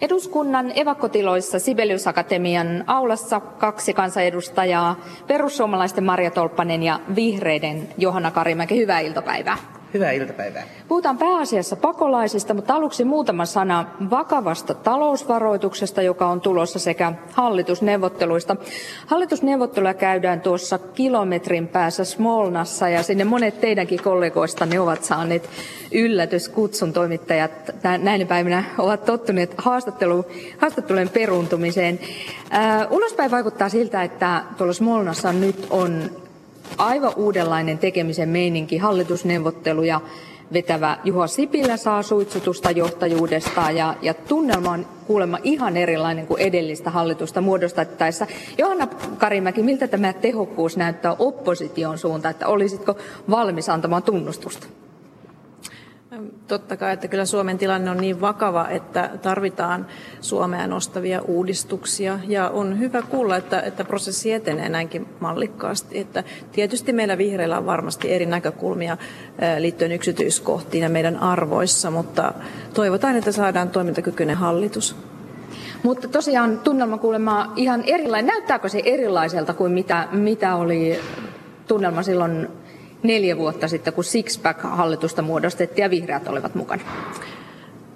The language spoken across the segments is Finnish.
Eduskunnan evakkotiloissa Sibelius Akatemian aulassa kaksi kansanedustajaa, perussuomalaisten Maria Tolppanen ja vihreiden Johanna Karimäki. Hyvää iltapäivää. Hyvää iltapäivää. Puhutaan pääasiassa pakolaisista, mutta aluksi muutama sana vakavasta talousvaroituksesta, joka on tulossa sekä hallitusneuvotteluista. Hallitusneuvotteluja käydään tuossa kilometrin päässä Smolnassa ja sinne monet teidänkin kollegoistanne ovat saaneet yllätyskutsun. Toimittajat näinä päivinä ovat tottuneet haastattelu, haastattelujen peruuntumiseen. Ulospäin vaikuttaa siltä, että tuolla Smolnassa nyt on aivan uudenlainen tekemisen meininki, hallitusneuvotteluja vetävä Juha Sipilä saa suitsutusta johtajuudesta ja, ja tunnelma on kuulemma ihan erilainen kuin edellistä hallitusta muodostettaessa. Johanna Karimäki, miltä tämä tehokkuus näyttää opposition suuntaan, että olisitko valmis antamaan tunnustusta? Totta kai, että kyllä Suomen tilanne on niin vakava, että tarvitaan Suomea nostavia uudistuksia. Ja on hyvä kuulla, että, että prosessi etenee näinkin mallikkaasti. Että tietysti meillä vihreillä on varmasti eri näkökulmia liittyen yksityiskohtiin ja meidän arvoissa, mutta toivotaan, että saadaan toimintakykyinen hallitus. Mutta tosiaan tunnelma kuulemma ihan erilainen. Näyttääkö se erilaiselta kuin mitä, mitä oli tunnelma silloin neljä vuotta sitten, kun Sixpack-hallitusta muodostettiin ja vihreät olivat mukana?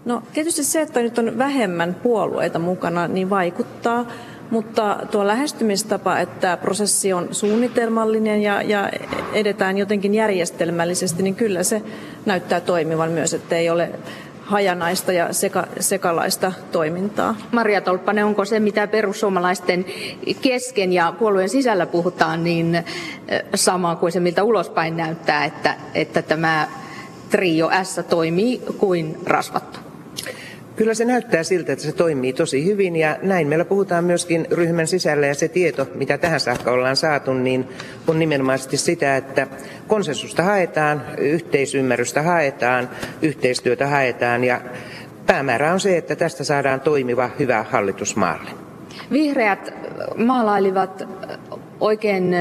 No tietysti se, että nyt on vähemmän puolueita mukana, niin vaikuttaa. Mutta tuo lähestymistapa, että prosessi on suunnitelmallinen ja, ja edetään jotenkin järjestelmällisesti, niin kyllä se näyttää toimivan myös, että ei ole hajanaista ja seka, sekalaista toimintaa. Maria Tolppanen, onko se, mitä perussuomalaisten kesken ja puolueen sisällä puhutaan, niin sama kuin se, miltä ulospäin näyttää, että, että tämä trio S toimii kuin rasvattu? Kyllä se näyttää siltä, että se toimii tosi hyvin ja näin meillä puhutaan myöskin ryhmän sisällä ja se tieto, mitä tähän saakka ollaan saatu, niin on nimenomaisesti sitä, että konsensusta haetaan, yhteisymmärrystä haetaan, yhteistyötä haetaan ja päämäärä on se, että tästä saadaan toimiva, hyvä hallitus maalle. Vihreät maalailivat oikein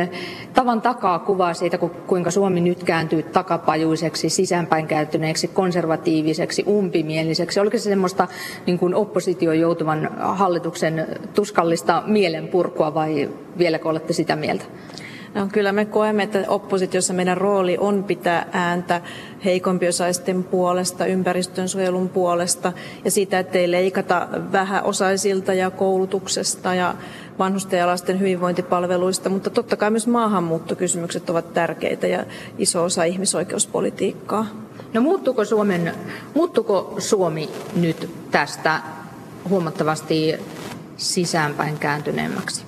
tavan takaa kuvaa siitä, kuinka Suomi nyt kääntyy takapajuiseksi, sisäänpäin kääntyneeksi, konservatiiviseksi, umpimieliseksi. Oliko se semmoista niin kuin opposition joutuvan hallituksen tuskallista mielenpurkua vai vieläkö olette sitä mieltä? No, kyllä me koemme, että oppositiossa meidän rooli on pitää ääntä heikompiosaisten puolesta, ympäristön suojelun puolesta ja siitä, ettei leikata vähäosaisilta ja koulutuksesta ja vanhusten ja lasten hyvinvointipalveluista, mutta totta kai myös maahanmuuttokysymykset ovat tärkeitä ja iso osa ihmisoikeuspolitiikkaa. No muuttuuko, Suomen, muuttuuko Suomi nyt tästä huomattavasti sisäänpäin kääntyneemmäksi?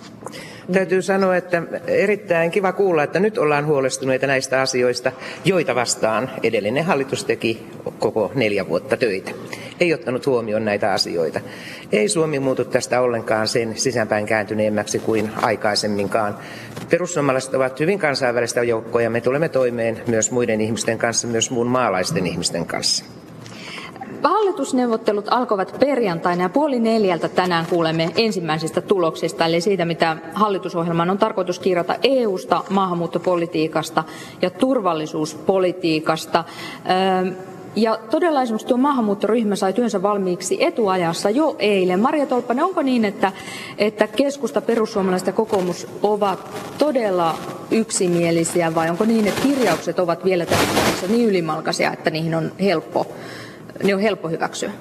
Täytyy sanoa, että erittäin kiva kuulla, että nyt ollaan huolestuneita näistä asioista, joita vastaan edellinen hallitus teki koko neljä vuotta töitä. Ei ottanut huomioon näitä asioita. Ei Suomi muutu tästä ollenkaan sen sisäänpäin kääntyneemmäksi kuin aikaisemminkaan. Perussuomalaiset ovat hyvin kansainvälistä joukkoa ja me tulemme toimeen myös muiden ihmisten kanssa, myös muun maalaisten ihmisten kanssa. Hallitusneuvottelut alkoivat perjantaina ja puoli neljältä tänään kuulemme ensimmäisistä tuloksista, eli siitä, mitä hallitusohjelmaan on tarkoitus kirjata EU-sta, maahanmuuttopolitiikasta ja turvallisuuspolitiikasta. Ja todella esimerkiksi tuo maahanmuuttoryhmä sai työnsä valmiiksi etuajassa jo eilen. Maria Tolppanen, onko niin, että, että keskusta, perussuomalaiset ja kokoomus ovat todella yksimielisiä vai onko niin, että kirjaukset ovat vielä tässä niin ylimalkaisia, että niihin on helppo ne on helppo hyväksyä.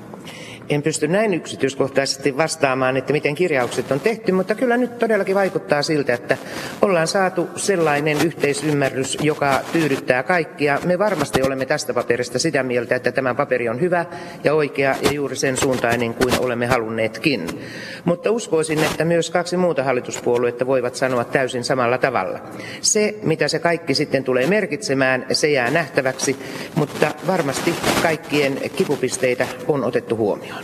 En pysty näin yksityiskohtaisesti vastaamaan, että miten kirjaukset on tehty, mutta kyllä nyt todellakin vaikuttaa siltä, että ollaan saatu sellainen yhteisymmärrys, joka tyydyttää kaikkia. Me varmasti olemme tästä paperista sitä mieltä, että tämä paperi on hyvä ja oikea ja juuri sen suuntainen kuin olemme halunneetkin. Mutta uskoisin, että myös kaksi muuta hallituspuoluetta voivat sanoa täysin samalla tavalla. Se, mitä se kaikki sitten tulee merkitsemään, se jää nähtäväksi, mutta varmasti kaikkien kipupisteitä on otettu huomioon.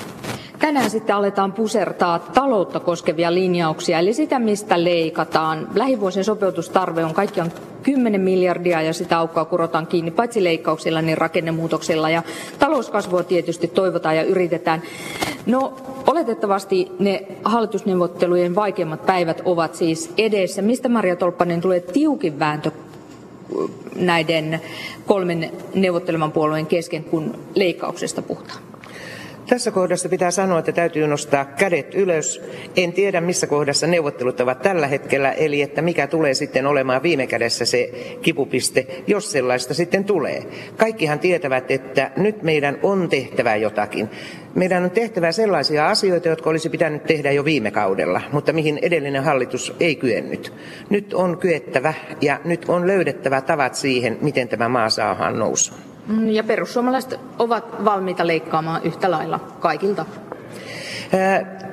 Tänään sitten aletaan pusertaa taloutta koskevia linjauksia, eli sitä, mistä leikataan. Lähivuosien sopeutustarve on kaikkiaan 10 miljardia ja sitä aukkoa kurotaan kiinni paitsi leikkauksilla, niin rakennemuutoksilla. Ja talouskasvua tietysti toivotaan ja yritetään. No, oletettavasti ne hallitusneuvottelujen vaikeimmat päivät ovat siis edessä. Mistä Maria Tolppanen tulee tiukin vääntö näiden kolmen neuvottelevan puolueen kesken, kun leikkauksesta puhutaan? Tässä kohdassa pitää sanoa, että täytyy nostaa kädet ylös. En tiedä, missä kohdassa neuvottelut ovat tällä hetkellä, eli että mikä tulee sitten olemaan viime kädessä se kipupiste, jos sellaista sitten tulee. Kaikkihan tietävät, että nyt meidän on tehtävä jotakin. Meidän on tehtävä sellaisia asioita, jotka olisi pitänyt tehdä jo viime kaudella, mutta mihin edellinen hallitus ei kyennyt. Nyt on kyettävä ja nyt on löydettävä tavat siihen, miten tämä maa saadaan nousuun. Mm, ja perussuomalaiset ovat valmiita leikkaamaan yhtä lailla kaikilta.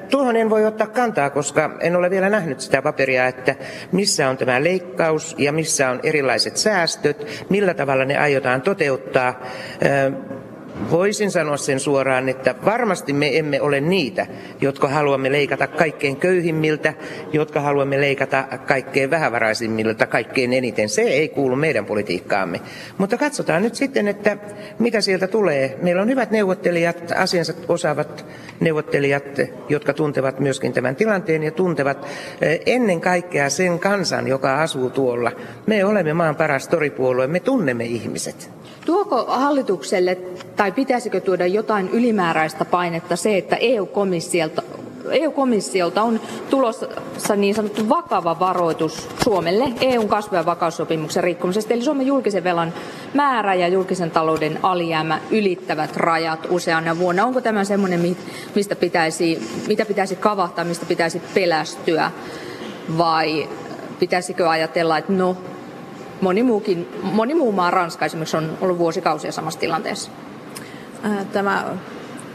Tuohon en voi ottaa kantaa, koska en ole vielä nähnyt sitä paperia, että missä on tämä leikkaus ja missä on erilaiset säästöt, millä tavalla ne aiotaan toteuttaa. Voisin sanoa sen suoraan, että varmasti me emme ole niitä, jotka haluamme leikata kaikkein köyhimmiltä, jotka haluamme leikata kaikkein vähävaraisimmilta kaikkein eniten. Se ei kuulu meidän politiikkaamme. Mutta katsotaan nyt sitten, että mitä sieltä tulee. Meillä on hyvät neuvottelijat, asiansa osaavat neuvottelijat, jotka tuntevat myöskin tämän tilanteen ja tuntevat eh, ennen kaikkea sen kansan, joka asuu tuolla. Me olemme maan paras toripuolue, me tunnemme ihmiset. Tuoko hallitukselle tai pitäisikö tuoda jotain ylimääräistä painetta se, että EU-komissiolta EU-komissiolta on tulossa niin sanottu vakava varoitus Suomelle EUn kasvu- ja vakaussopimuksen rikkomisesta. Eli Suomen julkisen velan määrä ja julkisen talouden alijäämä ylittävät rajat useana vuonna. Onko tämä semmoinen, mistä pitäisi, mitä pitäisi kavahtaa, mistä pitäisi pelästyä? Vai pitäisikö ajatella, että no, moni, muukin, moni muu maa, Ranska esimerkiksi, on ollut vuosikausia samassa tilanteessa? Tämä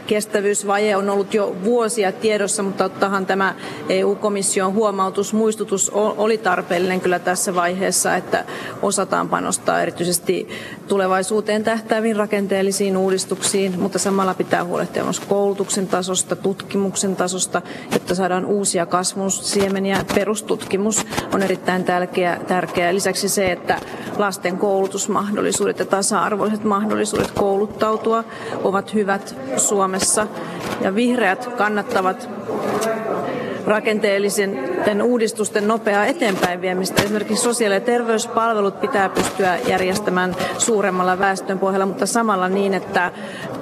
kestävyysvaje on ollut jo vuosia tiedossa, mutta ottahan tämä EU-komission huomautus, muistutus oli tarpeellinen kyllä tässä vaiheessa, että osataan panostaa erityisesti tulevaisuuteen tähtääviin rakenteellisiin uudistuksiin, mutta samalla pitää huolehtia myös koulutuksen tasosta, tutkimuksen tasosta, jotta saadaan uusia kasvun siemeniä. Perustutkimus on erittäin tärkeä, tärkeä. Lisäksi se, että lasten koulutusmahdollisuudet ja tasa-arvoiset mahdollisuudet kouluttautua ovat hyvät Suomessa Suomessa. Ja vihreät kannattavat rakenteellisen uudistusten nopeaa eteenpäin viemistä. Esimerkiksi sosiaali- ja terveyspalvelut pitää pystyä järjestämään suuremmalla väestön pohjalla, mutta samalla niin, että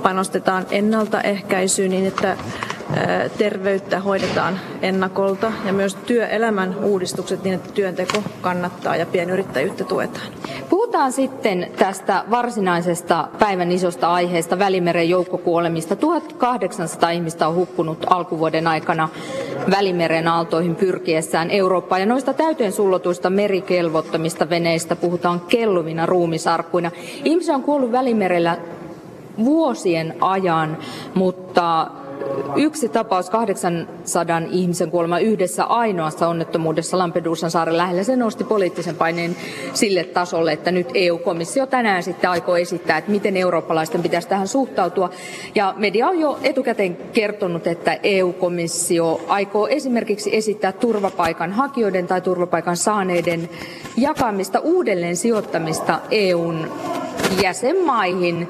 panostetaan ennaltaehkäisyyn niin, että terveyttä hoidetaan ennakolta ja myös työelämän uudistukset niin, että työnteko kannattaa ja pienyrittäjyyttä tuetaan. Puhutaan sitten tästä varsinaisesta päivän isosta aiheesta Välimeren joukkokuolemista. 1800 ihmistä on hukkunut alkuvuoden aikana Välimeren aaltoihin pyrkiessään Eurooppaan. Ja noista täyteen sullotuista merikelvottomista veneistä puhutaan kelluvina ruumisarkkuina. Ihmisiä on kuollut Välimerellä vuosien ajan, mutta yksi tapaus 800 ihmisen kuolema yhdessä ainoassa onnettomuudessa Lampedusan saaren lähellä, se nosti poliittisen paineen sille tasolle, että nyt EU-komissio tänään sitten aikoo esittää, että miten eurooppalaisten pitäisi tähän suhtautua. Ja media on jo etukäteen kertonut, että EU-komissio aikoo esimerkiksi esittää turvapaikan hakijoiden tai turvapaikan saaneiden jakamista uudelleen sijoittamista EUn jäsenmaihin.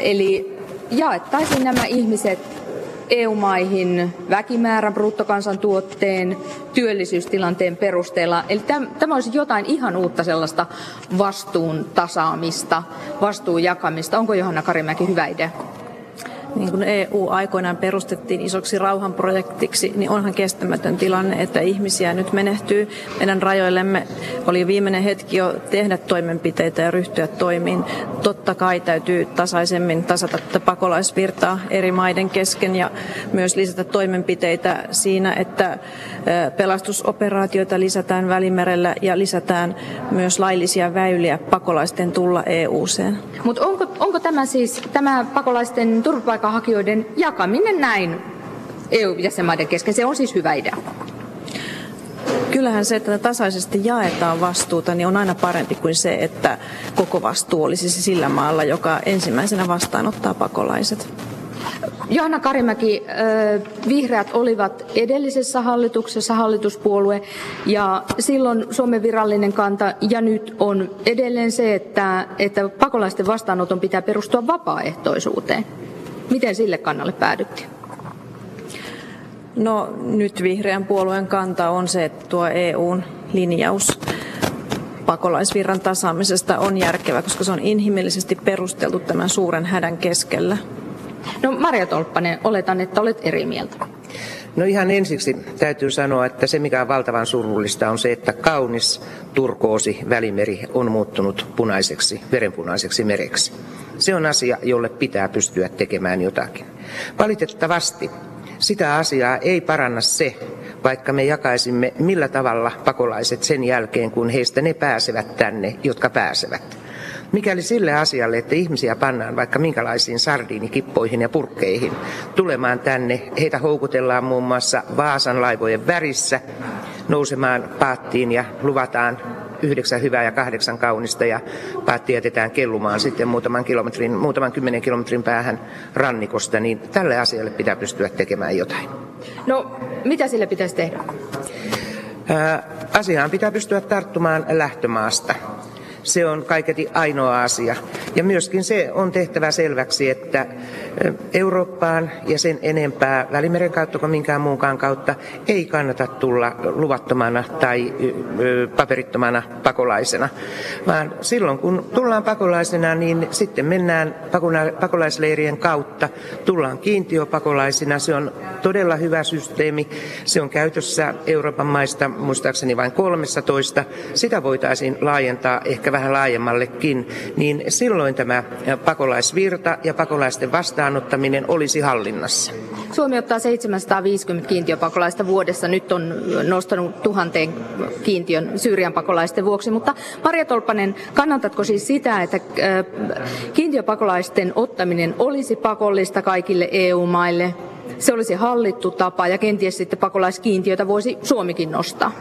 Eli jaettaisiin nämä ihmiset EU-maihin väkimäärän, bruttokansantuotteen, työllisyystilanteen perusteella. Eli tämä olisi jotain ihan uutta sellaista vastuun tasaamista, vastuun jakamista. Onko Johanna Karimäki hyvä idea? Niin kuin EU aikoinaan perustettiin isoksi rauhanprojektiksi, niin onhan kestämätön tilanne, että ihmisiä nyt menehtyy. Meidän rajoillemme oli viimeinen hetki jo tehdä toimenpiteitä ja ryhtyä toimiin. Totta kai täytyy tasaisemmin tasata pakolaisvirtaa eri maiden kesken ja myös lisätä toimenpiteitä siinä, että pelastusoperaatioita lisätään Välimerellä ja lisätään myös laillisia väyliä pakolaisten tulla EU-seen. Mutta onko, onko tämä siis tämä pakolaisten turvapaikka turvapaikanhakijoiden jakaminen näin EU-jäsenmaiden kesken, se on siis hyvä idea. Kyllähän se, että tasaisesti jaetaan vastuuta, niin on aina parempi kuin se, että koko vastuu olisi sillä maalla, joka ensimmäisenä vastaanottaa pakolaiset. Johanna Karimäki, vihreät olivat edellisessä hallituksessa hallituspuolue ja silloin Suomen virallinen kanta ja nyt on edelleen se, että, että pakolaisten vastaanoton pitää perustua vapaaehtoisuuteen. Miten sille kannalle päädyttiin? No nyt vihreän puolueen kanta on se, että tuo EUn linjaus pakolaisvirran tasaamisesta on järkevä, koska se on inhimillisesti perusteltu tämän suuren hädän keskellä. No Maria Tolppanen, oletan, että olet eri mieltä. No ihan ensiksi täytyy sanoa, että se mikä on valtavan surullista on se, että kaunis turkoosi välimeri on muuttunut punaiseksi, verenpunaiseksi mereksi. Se on asia, jolle pitää pystyä tekemään jotakin. Valitettavasti sitä asiaa ei paranna se, vaikka me jakaisimme millä tavalla pakolaiset sen jälkeen, kun heistä ne pääsevät tänne, jotka pääsevät. Mikäli sille asialle, että ihmisiä pannaan vaikka minkälaisiin sardiinikippoihin ja purkkeihin tulemaan tänne, heitä houkutellaan muun muassa Vaasan laivojen värissä nousemaan paattiin ja luvataan yhdeksän hyvää ja kahdeksan kaunista ja paatti jätetään kellumaan sitten muutaman, kilometrin, muutaman kymmenen kilometrin päähän rannikosta, niin tälle asialle pitää pystyä tekemään jotain. No, mitä sille pitäisi tehdä? Asiaan pitää pystyä tarttumaan lähtömaasta. Se on kaiketi ainoa asia. Ja myöskin se on tehtävä selväksi, että Eurooppaan ja sen enempää Välimeren kautta kuin minkään muunkaan kautta ei kannata tulla luvattomana tai paperittomana pakolaisena. Vaan silloin kun tullaan pakolaisena, niin sitten mennään pakolaisleirien kautta, tullaan kiintiöpakolaisina. Se on todella hyvä systeemi. Se on käytössä Euroopan maista muistaakseni vain 13. Sitä voitaisiin laajentaa ehkä vähän laajemmallekin, niin silloin tämä pakolaisvirta ja pakolaisten vastaanottaminen olisi hallinnassa. Suomi ottaa 750 kiintiöpakolaista vuodessa. Nyt on nostanut tuhanteen kiintiön Syyrian pakolaisten vuoksi. Mutta Maria Tolpanen, kannatatko siis sitä, että kiintiöpakolaisten ottaminen olisi pakollista kaikille EU-maille? Se olisi hallittu tapa ja kenties sitten pakolaiskiintiötä voisi Suomikin nostaa.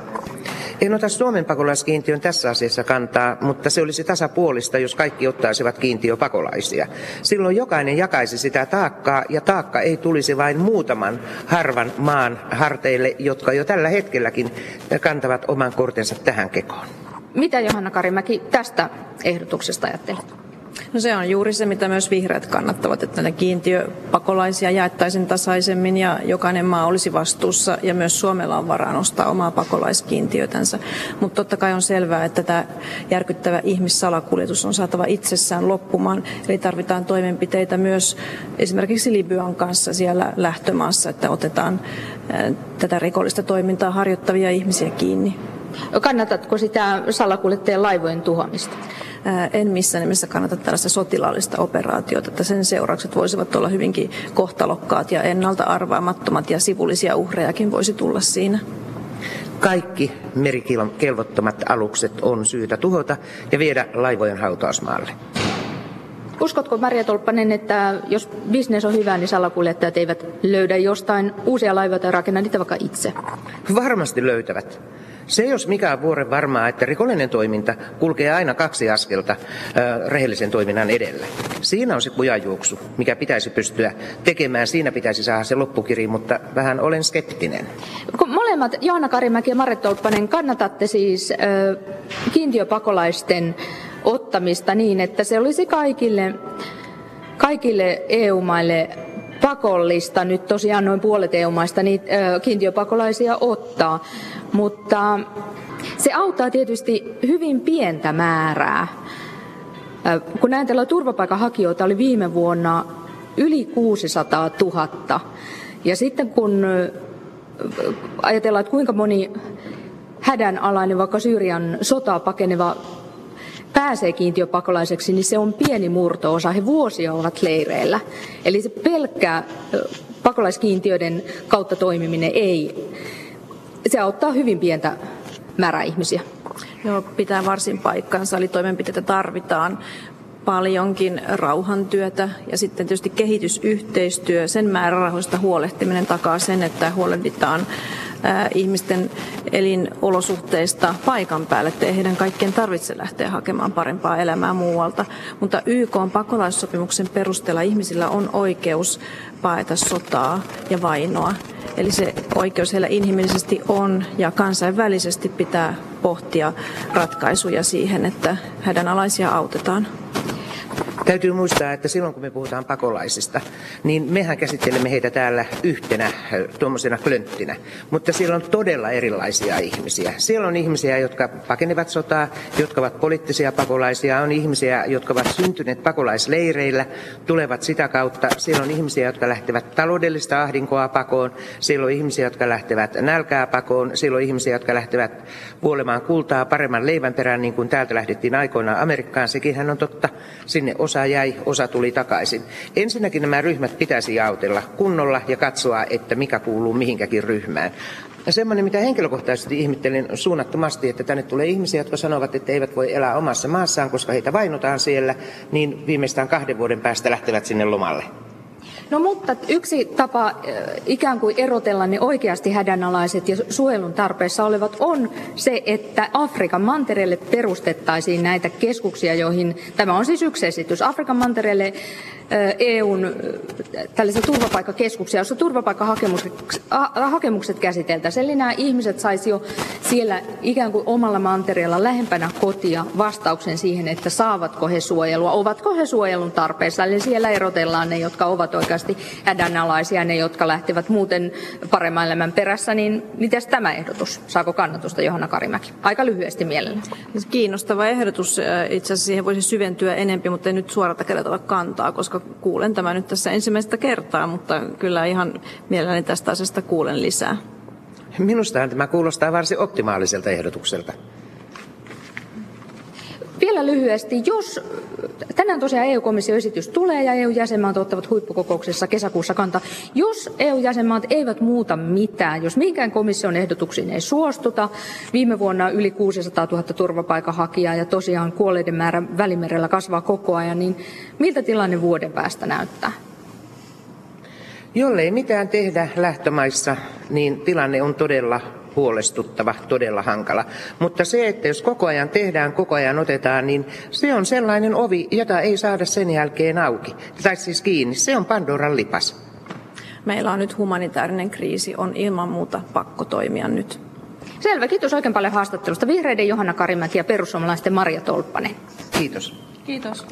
En ota Suomen pakolaiskiintiön tässä asiassa kantaa, mutta se olisi tasapuolista, jos kaikki ottaisivat kiintiöpakolaisia. Silloin jokainen jakaisi sitä taakkaa ja taakka ei tulisi vain muutaman harvan maan harteille, jotka jo tällä hetkelläkin kantavat oman kortensa tähän kekoon. Mitä Johanna Karimäki tästä ehdotuksesta ajattelet? No se on juuri se, mitä myös vihreät kannattavat, että ne kiintiöpakolaisia jaettaisiin tasaisemmin ja jokainen maa olisi vastuussa ja myös Suomella on varaa nostaa omaa pakolaiskiintiötänsä. Mutta totta kai on selvää, että tämä järkyttävä ihmissalakuljetus on saatava itsessään loppumaan. Eli tarvitaan toimenpiteitä myös esimerkiksi Libyan kanssa siellä lähtömaassa, että otetaan tätä rikollista toimintaa harjoittavia ihmisiä kiinni. Kannatatko sitä salakuljettajien laivojen tuhoamista? en missään nimessä kannata tällaista sotilaallista operaatiota, että sen seuraukset voisivat olla hyvinkin kohtalokkaat ja ennalta arvaamattomat ja sivullisia uhrejakin voisi tulla siinä. Kaikki merikelvottomat alukset on syytä tuhota ja viedä laivojen hautausmaalle. Uskotko Maria Tolppanen, että jos bisnes on hyvä, niin salakuljettajat eivät löydä jostain uusia laivoja tai rakenna niitä vaikka itse? Varmasti löytävät. Se jos mikä on vuoren varmaa, että rikollinen toiminta kulkee aina kaksi askelta rehellisen toiminnan edellä. Siinä on se kujajuoksu, mikä pitäisi pystyä tekemään. Siinä pitäisi saada se loppukiri, mutta vähän olen skeptinen. Kun molemmat, Johanna Karimäki ja Marit Tolppanen, kannatatte siis äh, kiintiöpakolaisten ottamista niin, että se olisi kaikille, kaikille EU-maille pakollista. Nyt tosiaan noin puolet EU-maista niitä kiintiöpakolaisia ottaa. Mutta se auttaa tietysti hyvin pientä määrää. Kun ajatellaan turvapaikanhakijoita oli viime vuonna yli 600 000. Ja sitten kun ajatellaan, että kuinka moni hädänalainen, vaikka Syyrian sotaa pakeneva pääsee kiintiöpakolaiseksi, niin se on pieni murto-osa. He vuosia ovat leireillä. Eli se pelkkä pakolaiskiintiöiden kautta toimiminen ei se auttaa hyvin pientä määrää ihmisiä. Joo, pitää varsin paikkansa, eli toimenpiteitä tarvitaan paljonkin rauhantyötä ja sitten tietysti kehitysyhteistyö, sen määrärahoista huolehtiminen takaa sen, että huolehditaan ihmisten elinolosuhteista paikan päälle, ettei heidän kaikkien tarvitse lähteä hakemaan parempaa elämää muualta. Mutta YK on pakolaissopimuksen perusteella ihmisillä on oikeus paeta sotaa ja vainoa. Eli se oikeus heillä inhimillisesti on ja kansainvälisesti pitää pohtia ratkaisuja siihen, että hädänalaisia autetaan. Täytyy muistaa, että silloin kun me puhutaan pakolaisista, niin mehän käsittelemme heitä täällä yhtenä tuommoisena klönttinä. Mutta siellä on todella erilaisia ihmisiä. Siellä on ihmisiä, jotka pakenevat sotaa, jotka ovat poliittisia pakolaisia. On ihmisiä, jotka ovat syntyneet pakolaisleireillä, tulevat sitä kautta. Siellä on ihmisiä, jotka lähtevät taloudellista ahdinkoa pakoon. Siellä on ihmisiä, jotka lähtevät nälkää pakoon. Siellä on ihmisiä, jotka lähtevät kuolemaan kultaa paremman leivän perään, niin kuin täältä lähdettiin aikoinaan Amerikkaan. Sekin on totta. Sinne osa jäi, osa tuli takaisin. Ensinnäkin nämä ryhmät pitäisi jaotella kunnolla ja katsoa, että mikä kuuluu mihinkäkin ryhmään. Ja semmoinen, mitä henkilökohtaisesti ihmettelen suunnattomasti, että tänne tulee ihmisiä, jotka sanovat, että eivät voi elää omassa maassaan, koska heitä vainotaan siellä, niin viimeistään kahden vuoden päästä lähtevät sinne lomalle. No mutta yksi tapa ikään kuin erotella ne oikeasti hädänalaiset ja suojelun tarpeessa olevat on se, että Afrikan mantereelle perustettaisiin näitä keskuksia, joihin tämä on siis yksi esitys. Afrikan mantereelle EUn tällaisia turvapaikkakeskuksia, joissa turvapaikkahakemukset käsiteltäisiin. Eli nämä ihmiset saisi jo siellä ikään kuin omalla mantereella lähempänä kotia vastauksen siihen, että saavatko he suojelua, ovatko he suojelun tarpeessa. Eli siellä erotellaan ne, jotka ovat oikeasti hädänalaisia, ne, jotka lähtevät muuten paremman elämän perässä. Niin miten tämä ehdotus? Saako kannatusta Johanna Karimäki? Aika lyhyesti mielellä. Kiinnostava ehdotus. Itse asiassa siihen voisi syventyä enempi, mutta ei nyt suorata kädellä kantaa, koska koska kuulen tämä nyt tässä ensimmäistä kertaa, mutta kyllä ihan mielelläni tästä asiasta kuulen lisää. Minusta tämä kuulostaa varsin optimaaliselta ehdotukselta. Vielä lyhyesti, jos tänään tosiaan EU-komission esitys tulee ja EU-jäsenmaat ottavat huippukokouksessa kesäkuussa kanta, jos EU-jäsenmaat eivät muuta mitään, jos minkään komission ehdotuksiin ei suostuta, viime vuonna yli 600 000 turvapaikanhakijaa ja tosiaan kuolleiden määrä välimerellä kasvaa koko ajan, niin miltä tilanne vuoden päästä näyttää? Jollei mitään tehdä lähtömaissa, niin tilanne on todella huolestuttava, todella hankala. Mutta se, että jos koko ajan tehdään, koko ajan otetaan, niin se on sellainen ovi, jota ei saada sen jälkeen auki. Tai siis kiinni. Se on Pandoran lipas. Meillä on nyt humanitaarinen kriisi, on ilman muuta pakko toimia nyt. Selvä, kiitos oikein paljon haastattelusta. Vihreiden Johanna Karimäki ja perussuomalaisten Maria Tolppanen. Kiitos. Kiitos.